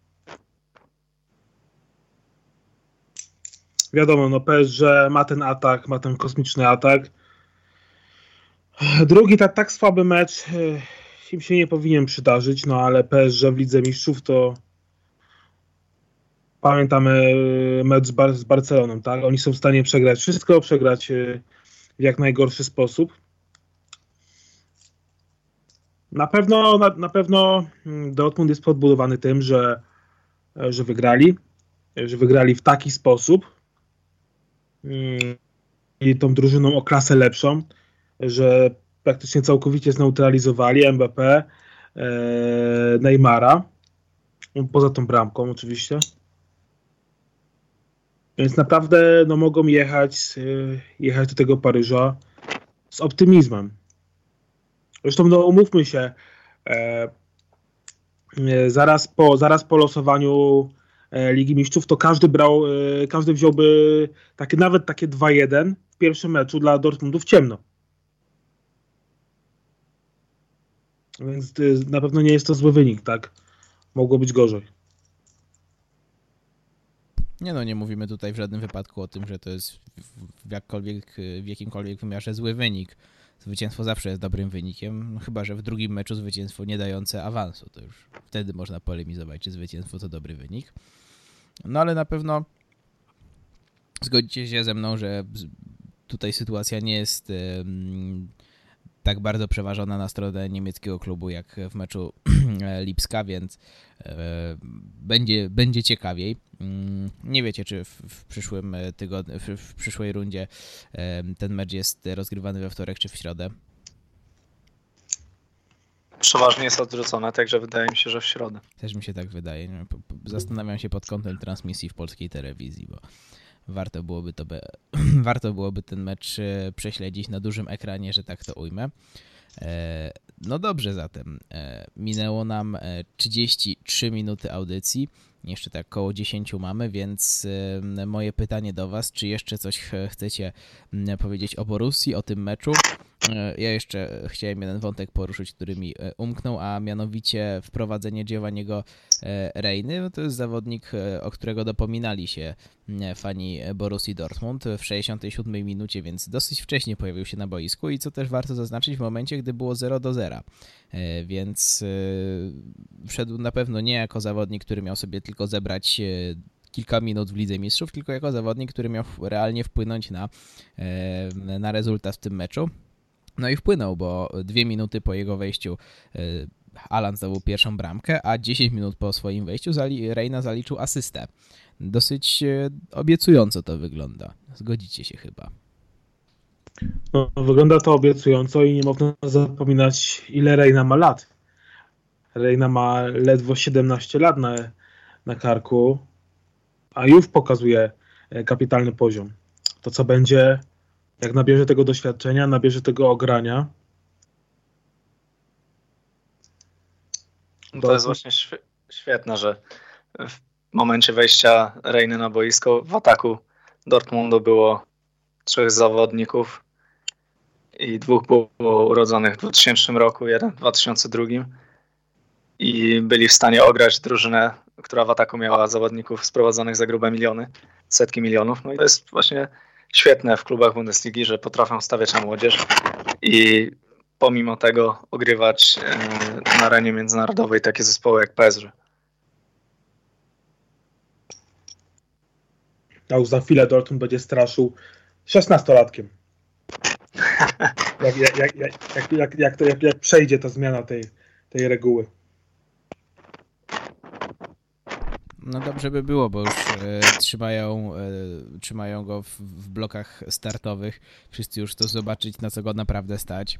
Wiadomo, no PSG ma ten atak, ma ten kosmiczny atak Drugi tak, tak słaby mecz e, im się nie powinien przydarzyć, no ale PSG w Lidze Mistrzów to pamiętamy mecz z, Bar z Barceloną, tak? Oni są w stanie przegrać wszystko, przegrać e, w jak najgorszy sposób. Na pewno, na, na pewno mm, Dortmund jest podbudowany tym, że, e, że wygrali, że wygrali w taki sposób i tą drużyną o klasę lepszą, że praktycznie całkowicie zneutralizowali Mbappé, e, Neymara, poza tą bramką oczywiście. Więc naprawdę no, mogą jechać, e, jechać do tego Paryża z optymizmem. Zresztą no, umówmy się, e, e zaraz, po, zaraz po losowaniu Ligi Mistrzów to każdy brał, e, każdy wziąłby takie, nawet takie 2-1 w pierwszym meczu dla Dortmundu w ciemno. Więc na pewno nie jest to zły wynik, tak? Mogło być gorzej. Nie no, nie mówimy tutaj w żadnym wypadku o tym, że to jest w, jakkolwiek, w jakimkolwiek wymiarze zły wynik. Zwycięstwo zawsze jest dobrym wynikiem, no chyba że w drugim meczu zwycięstwo nie dające awansu. To już wtedy można polemizować, czy zwycięstwo to dobry wynik. No ale na pewno zgodzicie się ze mną, że tutaj sytuacja nie jest tak bardzo przeważona na stronę niemieckiego klubu jak w meczu (clears throat) Lipska, więc e, będzie, będzie ciekawiej. Mm, nie wiecie, czy w, w przyszłym tygodniu, w, w, przyszłej rundzie e, ten mecz jest rozgrywany we wtorek czy w środę? Przeważnie jest odrzucone, także wydaje mi się, że w środę. Też mi się tak wydaje. Zastanawiam się pod kątem transmisji w polskiej telewizji, bo warto byłoby, to by, (clears throat) warto byłoby ten mecz e, prześledzić na dużym ekranie, że tak to ujmę. E, no dobrze zatem, e, minęło nam 33 minuty audycji, jeszcze tak koło 10 mamy, więc moje pytanie do Was, czy jeszcze coś chcecie powiedzieć o Borussii, o tym meczu? E, ja jeszcze chciałem jeden wątek poruszyć, który mi e, umknął, a mianowicie wprowadzenie Giovanniego e, Reiny. To jest zawodnik, o którego dopominali się fani Borussii Dortmund w 67 minucie, więc dosyć wcześnie pojawił się na boisku i co też warto zaznaczyć w momencie, gdy było 0 do 0. Więc wszedł na pewno nie jako zawodnik, który miał sobie tylko zebrać kilka minut w Lidze Mistrzów, tylko jako zawodnik, który miał realnie wpłynąć na, na rezultat w tym meczu. No i wpłynął, bo dwie minuty po jego wejściu y, Alan zdobył pierwszą bramkę, a 10 minut po swoim wejściu Reina zaliczył asystę. dosyć obiecująco to wygląda. Zgodzicie się chyba. No, wygląda to obiecująco i nie można zapominać, ile Reina ma lat. Reina ma ledwo 17 lat na, na karku, a już pokazuje e, kapitalny poziom. To co będzie, jak nabierze tego doświadczenia, nabierze tego ogrania. To jest właśnie świetne, że w momencie wejścia Reiny na boisko w ataku Dortmundu było trzech zawodników i dwóch było urodzonych w 2000 roku, jeden w 2002 i byli w stanie ograć drużynę, która w ataku miała zawodników sprowadzonych za grube miliony, setki milionów. No i to jest właśnie świetne w klubach Bundesligi, że potrafią stawiać na młodzież i pomimo tego ogrywać e, na arenie międzynarodowej takie zespoły jak PSG. A już za chwilę Dortmund będzie straszył 16-latkiem. (laughs) Jak, jak, jak, jak, jak, jak, to, jak, jak przejdzie ta zmiana tej, tej reguły. No dobrze by było, bo już e, trzymają, e, trzymają go w, w, blokach startowych. Wszyscy już chcą zobaczyć, na co go naprawdę stać.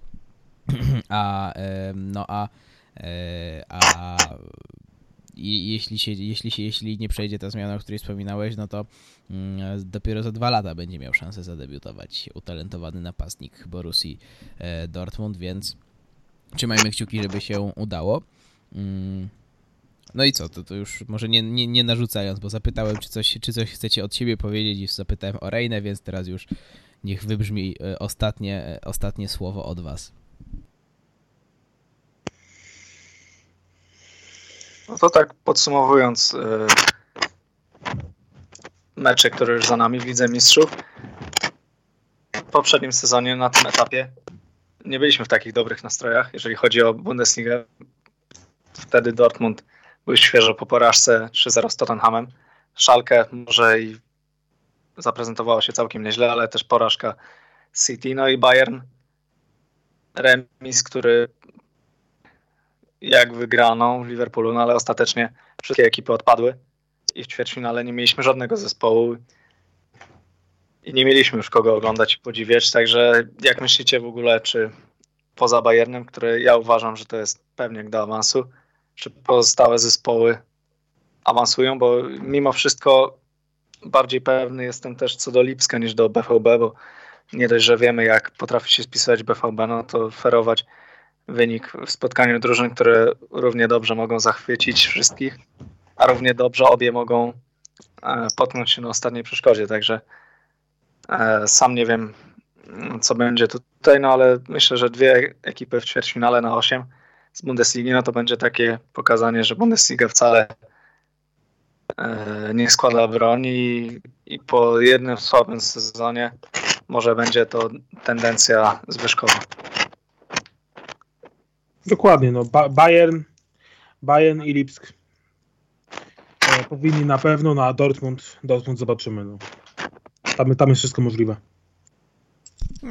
(clears throat) A e, no a, e, a jeśli, się, jeśli, się, jeśli nie przejdzie ta zmiana, o której wspominałeś, no to mm, dopiero za dwa lata będzie miał szansę zadebiutować utalentowany napastnik Borussii e, Dortmund, więc trzymajmy kciuki, żeby się udało. Mm, no i co, to, to już może nie, nie, nie narzucając, bo zapytałem, czy coś, czy coś chcecie od siebie powiedzieć i zapytałem o Reinę, więc teraz już niech wybrzmi e, ostatnie, e, ostatnie słowo od was. No to tak podsumowując yy, mecze, które już za nami w Lidze Mistrzów. W poprzednim sezonie na tym etapie nie byliśmy w takich dobrych nastrojach, jeżeli chodzi o Bundesligę. Wtedy Dortmund świeżo po porażce 3-0 z Tottenhamem. Szalkę może i zaprezentowało się całkiem nieźle, ale też porażka City, no i Bayern remis, który jak wygraną w Liverpoolu, no ale ostatecznie wszystkie ekipy odpadły i w ćwierćfinale nie mieliśmy żadnego zespołu i nie mieliśmy już kogo oglądać i podziwiać, także jak myślicie w ogóle, czy poza Bayernem, który ja uważam, że to jest pewnie do awansu, czy pozostałe zespoły awansują, bo mimo wszystko bardziej pewny jestem też co do Lipska niż do BVB, bo nie dość, że wiemy jak potrafi się spisywać BVB, no to ferować wynik w spotkaniu drużyn, które równie dobrze mogą zachwycić wszystkich, a równie dobrze obie mogą e, potknąć się na ostatniej przeszkodzie, także e, sam nie wiem, co będzie tutaj, no ale myślę, że dwie ekipy w ćwierćfinale na 8 z Bundesligi, no to będzie takie pokazanie, że Bundesliga wcale e, nie składa broni i, po jednym słabym sezonie może będzie to tendencja zwyżkowa. Dokładnie, no ba Bayern, Bayern i Lipsk e, powinni na pewno, na Dortmund, Dortmund zobaczymy. No. Tam, tam jest wszystko możliwe.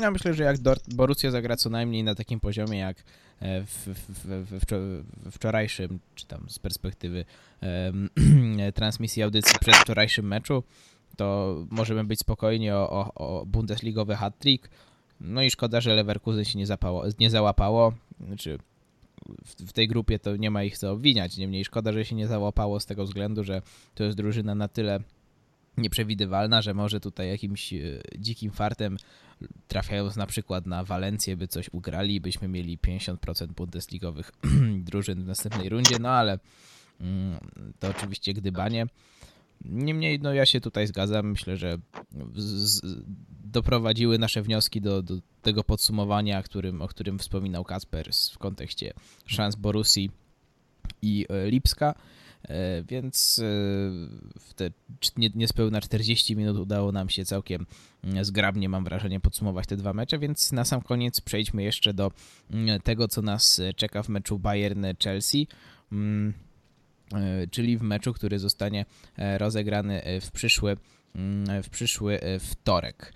Ja myślę, że jak Borussia zagra co najmniej na takim poziomie jak e, w, w, w, wczorajszym, czy tam z perspektywy e, (clears throat) transmisji audycji przed wczorajszym meczu, to możemy być spokojni o, o, o Bundesligowy hat-trick. No i szkoda, że Leverkusen się nie, zapało, nie załapało. Znaczy, w, w tej grupie to nie ma ich co obwiniać. Niemniej szkoda, że się nie załapało z tego względu, że to jest drużyna na tyle nieprzewidywalna, że może tutaj jakimś e, dzikim fartem trafiając na przykład na Walencję, by coś ugrali, byśmy mieli 50% bundesligowych (clears throat) drużyn w następnej rundzie, no ale mm, to oczywiście gdybanie. Niemniej, no ja się tutaj zgadzam. Myślę, że z, doprowadziły nasze wnioski do, do tego podsumowania, którym, o którym wspominał Kasper w kontekście szans Borusi i e, Lipska. E, więc e, w te niespełna 40 minut udało nam się całkiem mm, zgrabnie, mam wrażenie, podsumować te dwa mecze, więc na sam koniec przejdźmy jeszcze do mm, tego, co nas czeka w meczu Bayern-Chelsea. Mm, E, czyli w meczu, który zostanie e, rozegrany e, w przyszły, w przyszły wtorek.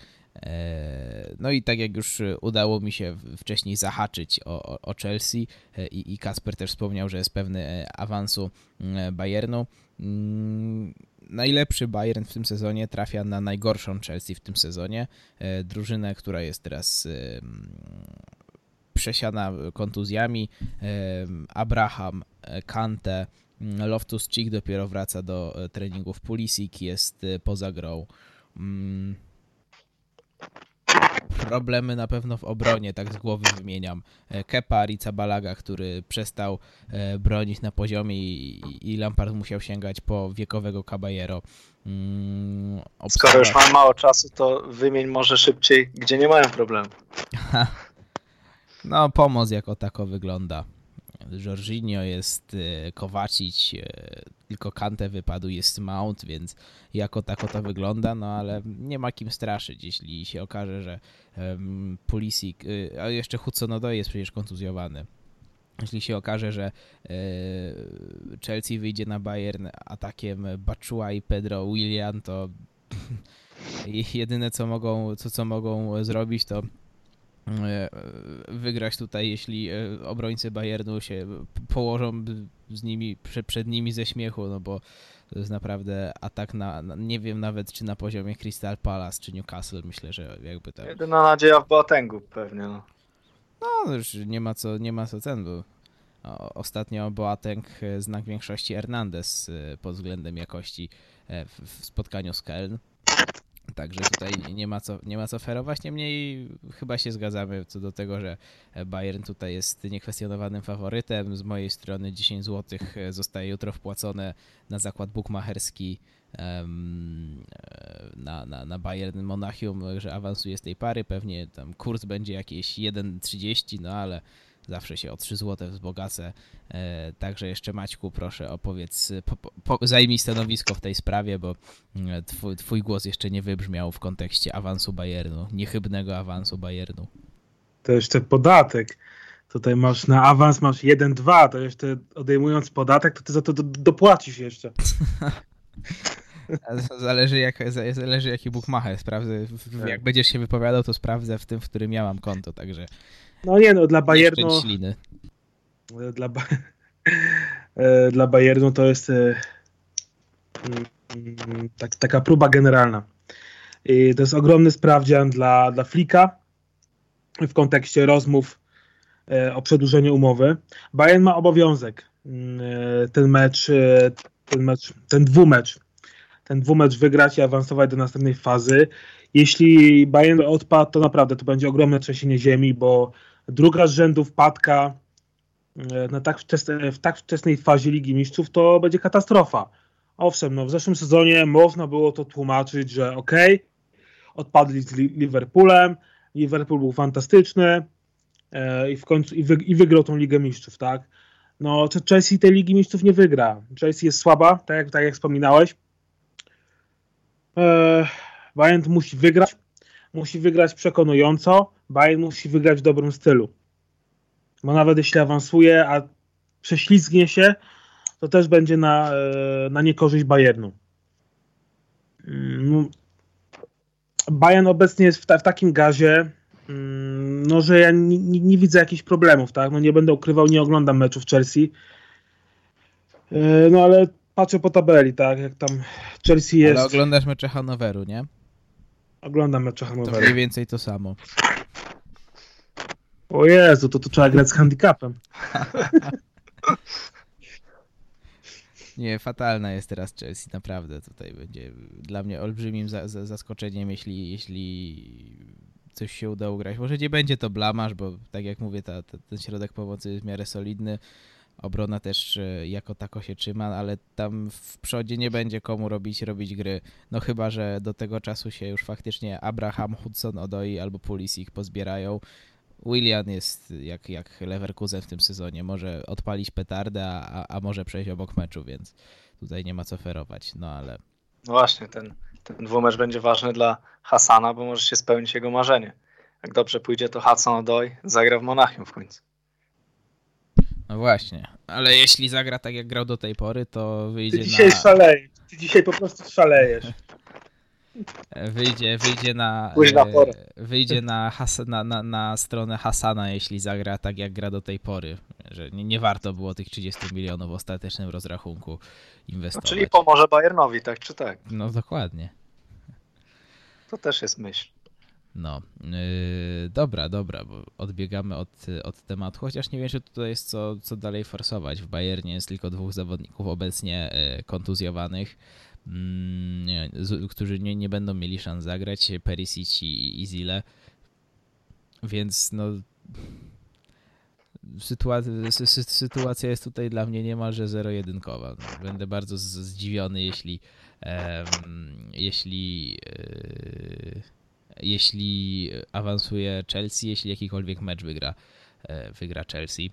No i tak jak już udało mi się wcześniej zahaczyć o, o Chelsea i, i Kasper też wspomniał, że jest pewny awansu Bayernu. Mm, najlepszy Bayern w tym sezonie trafia na najgorszą Chelsea w tym sezonie. E, drużynę, która jest teraz przesiana kontuzjami. Abraham, Kante, Loftus-Cheek dopiero wraca do treningów. Pulisic jest poza grą. Problemy na pewno w obronie, tak z głowy wymieniam. E, Kepa, Balaga, który przestał e, bronić na poziomie i, i Lampard musiał sięgać po wiekowego Caballero. Mm, Skoro już mamy mało czasu, to wymień może szybciej, gdzie nie mają problemu. (laughs) no, pomoc jako tako wygląda. Jorginho jest e, Kowacic, tylko Kante wypadł, jest Mount, więc jako tako to wygląda, no ale nie ma kim straszyć, jeśli się okaże, że um, Pulisic, y, a jeszcze Hudson jest przecież kontuzjowany. Jeśli się okaże, że e, Chelsea wyjdzie na Bayern atakiem Bachua i Pedro Willian, to (laughs) jedyne co mogą, co, co mogą zrobić, to e, wygrać tutaj, jeśli e, obrońcy Bayernu się położą z nimi, przed nimi ze śmiechu, no bo to jest naprawdę atak na, nie wiem nawet czy na poziomie Crystal Palace czy Newcastle, myślę, że jakby tak. Jedyna nadzieja w Boatengu pewnie, no. No już nie ma co, nie ma co ten, bo ostatnio Boateng znak większości Hernandez pod względem jakości e, w spotkaniu z Keln. Także tutaj nie ma, co, nie ma co ferować. Niemniej chyba się zgadzamy co do tego, że Bayern tutaj jest niekwestionowanym faworytem. Z mojej strony 10 zł zostaje jutro wpłacone na zakład bukmacherski na, na, na Bayern Monachium, że awansuje z tej pary. Pewnie tam kurs będzie jakieś 1,30, no ale zawsze się o 3 zł wzbogacę. E, także jeszcze Maćku, proszę opowiedz, po, po, zajmij stanowisko w tej sprawie, bo e, twój, twój głos jeszcze nie wybrzmiał w kontekście awansu Bayernu, niechybnego awansu Bayernu. To jeszcze podatek. Tutaj masz na awans masz 1-2, to jeszcze odejmując podatek, to ty za to do, dopłacisz jeszcze. (laughs) Zależy, jak, zależy jaki Bukmacher. Sprawdzę, tak. jak będziesz się wypowiadał, to sprawdzę w tym, w którym ja mam konto, także no nie no, dla Bayernu... Dla, (laughs) e, dla Bayernu to jest e, mm, tak, taka próba generalna. I to jest ogromny sprawdzian dla, dla Flika w kontekście rozmów e, o przedłużeniu umowy. Bayern ma obowiązek mm, ten mecz, ten mecz, ten dwumecz, ten dwumecz wygrać i awansować do następnej fazy. Jeśli Bayern odpadł, to naprawdę to będzie ogromne trzęsienie ziemi, bo druga z rzędu wpadka e, na tak wczesne, w tak wczesnej fazie Ligi Mistrzów to będzie katastrofa. Owszem, no w zeszłym sezonie można było to tłumaczyć, że ok, odpadli z Liverpoolem, Liverpool był fantastyczny e, i w końcu i, wy, i wygrał tą Ligę Mistrzów, tak? No, Chelsea tej Ligi Mistrzów nie wygra. Chelsea jest słaba, tak jak, tak jak wspominałeś. E, Bayern musi wygrać, musi wygrać przekonująco, Bayern musi wygrać w dobrym stylu. Bo nawet jeśli awansuje, a prześlizgnie się, to też będzie na, e, na niekorzyść Bayernu. Mm, Bayern obecnie jest w, ta, w takim gazie, mm, no, że ja nie, nie, nie, widzę jakichś problemów, tak? No, nie będę ukrywał, nie oglądam meczów Chelsea. E, no ale patrzę po tabeli, tak? Jak tam Chelsea jest. Ale oglądasz mecze Hanoweru, nie? Oglądam mecze Hanoweru. To mniej więcej to samo. O Jezu, to, to trzeba grać z handicapem. (laughs) Nie, fatalna jest teraz Chelsea, naprawdę. Tutaj będzie dla mnie olbrzymim za, za, zaskoczeniem, jeśli, jeśli coś się uda ugrać. Może nie będzie to blamasz, bo tak jak mówię, ta, ta, ten środek pomocy jest w miarę solidny. Obrona też e, jako tako się trzyma, ale tam w przodzie nie będzie komu robić robić gry. No chyba, że do tego czasu się już faktycznie Abraham, Hudson, Odoi albo Pulisic pozbierają. Willian jest jak, jak Leverkusen w tym sezonie. Może odpalić petardę, a, a może przejść obok meczu, więc tutaj nie ma co ferować. No ale. No właśnie, ten, ten dwumecz będzie ważny dla Hasana, bo może się spełnić jego marzenie. Jak dobrze pójdzie, to Hudson Odoi zagra w Monachium w końcu. No właśnie, ale jeśli zagra tak jak grał do tej pory, to wyjdzie Ty dzisiaj na... szalejesz. Ty dzisiaj po prostu szalejesz. Wyjdzie, wyjdzie na, e, wyjdzie na, Has, na, na, na stronę Hasana, jeśli zagra tak jak gra do tej pory, że nie, nie warto było tych 30 milionów w ostatecznym rozrachunku No, inwestować. czyli pomoże Bayernowi, tak czy tak. No dokładnie. To też jest myśl. No, yy, dobra, dobra, bo odbiegamy od, od tematu, chociaż nie wiem, czy tutaj jest co, co dalej forsować. W Bayernie jest tylko dwóch zawodników obecnie yy, kontuzjowanych, którzy nie, nie będą mieli szans zagrać, Perisic i, i Zile, więc no... Sytuacja, sy, sy, sytuacja jest tutaj dla mnie niemalże zero-jedynkowa. Będę bardzo zdziwiony, jeśli em, jeśli yy, jeśli awansuje Chelsea, jeśli jakikolwiek mecz wygra, e, wygra Chelsea.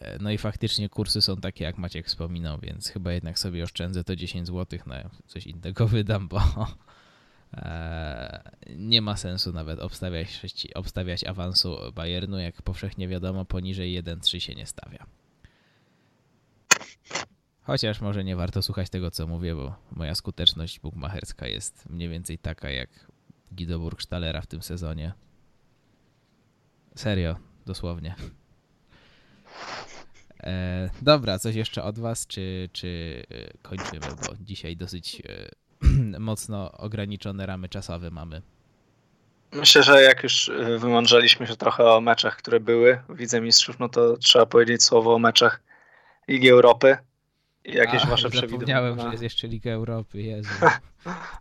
E, No i faktycznie kursy są takie, jak Maciek wspominał, więc chyba jednak sobie oszczędzę to 10 zł, na coś innego (laughs) wydam, bo e, nie ma sensu nawet obstawiać, obstawiać awansu Bayernu, jak powszechnie wiadomo, poniżej 1-3 się nie stawia. Chociaż może nie warto słuchać tego, co mówię, bo moja skuteczność bukmacherska jest mniej więcej taka jak Guido Burgstallera w tym sezonie. Serio, dosłownie. E, dobra, coś jeszcze od was, czy, czy e, kończymy, bo dzisiaj dosyć e, (clears throat) mocno ograniczone ramy czasowe mamy. Myślę, że jak już y, wymądrzaliśmy się trochę o meczach, które były w Lidze Mistrzów, no to trzeba powiedzieć słowo o meczach Ligi Europy. I jakieś A, wasze Zapomniałem, przewidywania. że jest jeszcze Liga Europy, Jezu. (laughs)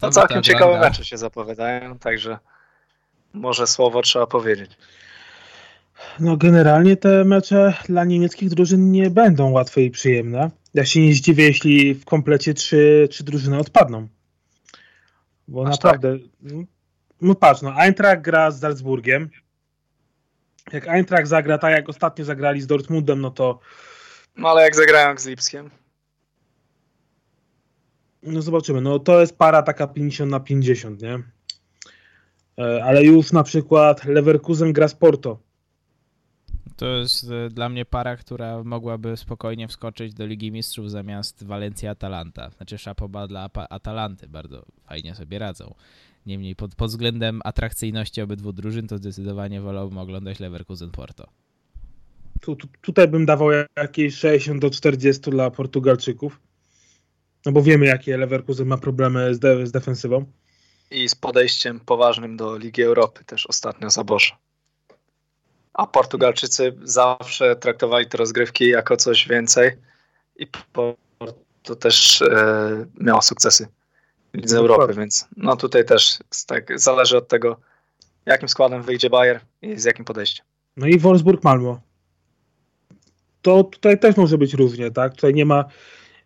No całkiem ciekawe mecze się zapowiadają, także może słowo trzeba powiedzieć. No generalnie te mecze dla niemieckich drużyn nie będą łatwe i przyjemne. Ja się nie zdziwię, jeśli w komplecie trzy, trzy drużyny odpadną. Bo Aż naprawdę, no, no patrz, no Eintracht gra z Salzburgiem. Jak Eintracht zagra tak, jak ostatnio zagrali z Dortmundem, no to No ale jak zagrają z Lipskiem? no zobaczymy. No to jest para taka 50 na 50, nie? E, Ale już na przykład Leverkusen gra z Porto. To jest e, dla mnie para, która mogłaby spokojnie wskoczyć do Ligi Mistrzów zamiast Walencji Atalanta. Znaczy szapoba dla Atalanty, bardzo fajnie sobie radzą. Niemniej pod, pod względem atrakcyjności obydwu drużyn to zdecydowanie wolałbym oglądać Leverkusen Porto. Tu, tu, tutaj bym dawał jakieś 60 do 40 dla Portugalczyków. No bo wiemy, jakie Leverkusen ma problemy z, de, z defensywą. I z podejściem poważnym do Ligi Europy też ostatnio Zabosza. A Portugalczycy zawsze traktowali te rozgrywki jako coś więcej i to też e, miało sukcesy Dokładnie. Europy, więc no tutaj też tak zależy od tego, jakim składem wyjdzie Bayer i z jakim podejściem. No i Wolfsburg-Malmo. To tutaj też może być różnie, tak? Tutaj nie ma,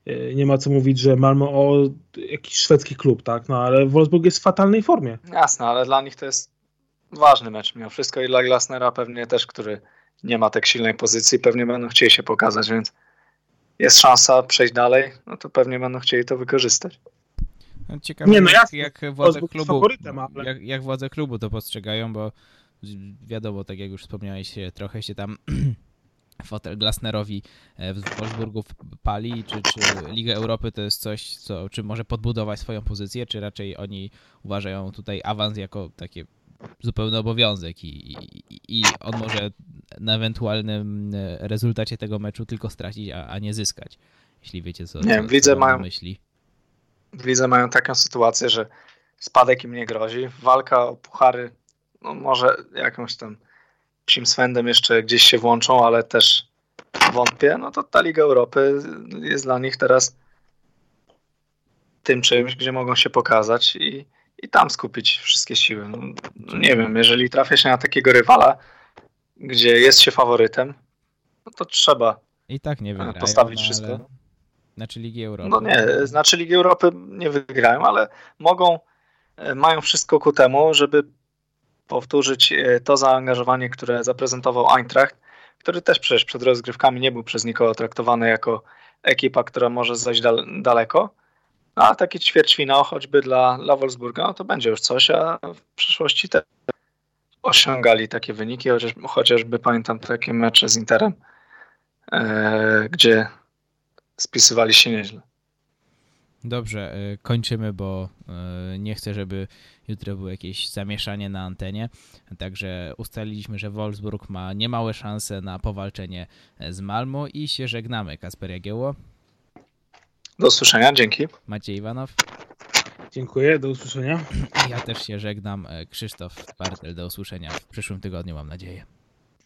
e, nie ma co mówić, że Malmo o jakiś szwedzki klub, tak? No ale Wolfsburg jest w fatalnej formie. Jasne, ale dla nich to jest ważny mecz mimo wszystko i dla Glasnera pewnie też, który nie ma tak silnej pozycji, pewnie będą chcieli się pokazać, więc jest szansa przejść dalej, no to pewnie będą chcieli to wykorzystać. Ciekawe, Nie, no jak, jak władze klubu, ale- jak, jak władze klubu to postrzegają, bo wiadomo, tak jak już wspomniałeś, się trochę się tam (clears throat) fotel Glasnerowi e, w Wolfsburgu pali, czy, czy Liga Europy to jest coś, co, czy może podbudować swoją pozycję, czy raczej oni uważają tutaj awans jako takie zupełny obowiązek i, i, i on może na ewentualnym e, rezultacie tego meczu tylko stracić, a, a nie zyskać. Jeśli wiecie, co, Nie, co, widzę, co na mają- myśli. W lidze mają taką sytuację, że spadek im nie grozi, walka o puchary, no może jakąś tam psim swędem jeszcze gdzieś się włączą, ale też wątpię, no to ta Liga Europy jest dla nich teraz tym czymś, gdzie mogą się pokazać i, i tam skupić wszystkie siły. No, no nie wiem, jeżeli trafia się na takiego rywala, gdzie jest się faworytem, no to trzeba. I tak nie wygrają. postawić no, wszystko. Ale... Znaczy Ligi Europy. No nie, znaczy Ligi Europy nie wygrają, ale mogą, e, mają wszystko ku temu, żeby powtórzyć e, to zaangażowanie, które zaprezentował Eintracht, który też przecież przed rozgrywkami nie był przez nikogo traktowany jako ekipa, która może zajść dal daleko. A taki ćwierćfinał choćby dla, dla Wolfsburga, no to będzie już coś, a w przyszłości też osiągali takie wyniki, chociaż, chociażby pamiętam takie mecze z Interem, e, gdzie spisywali się nieźle. Dobrze, y, kończymy, bo y, nie chcę, żeby jutro było jakieś zamieszanie na antenie. Także ustaliliśmy, że Wolfsburg ma niemałe szanse na powalczenie z Malmo i się żegnamy. Kasper Jagiełło, Do usłyszenia, dzięki. Maciej Iwanow. Dziękuję, do usłyszenia. Ja też się żegnam. Krzysztof Bartel, do usłyszenia w przyszłym tygodniu, mam nadzieję.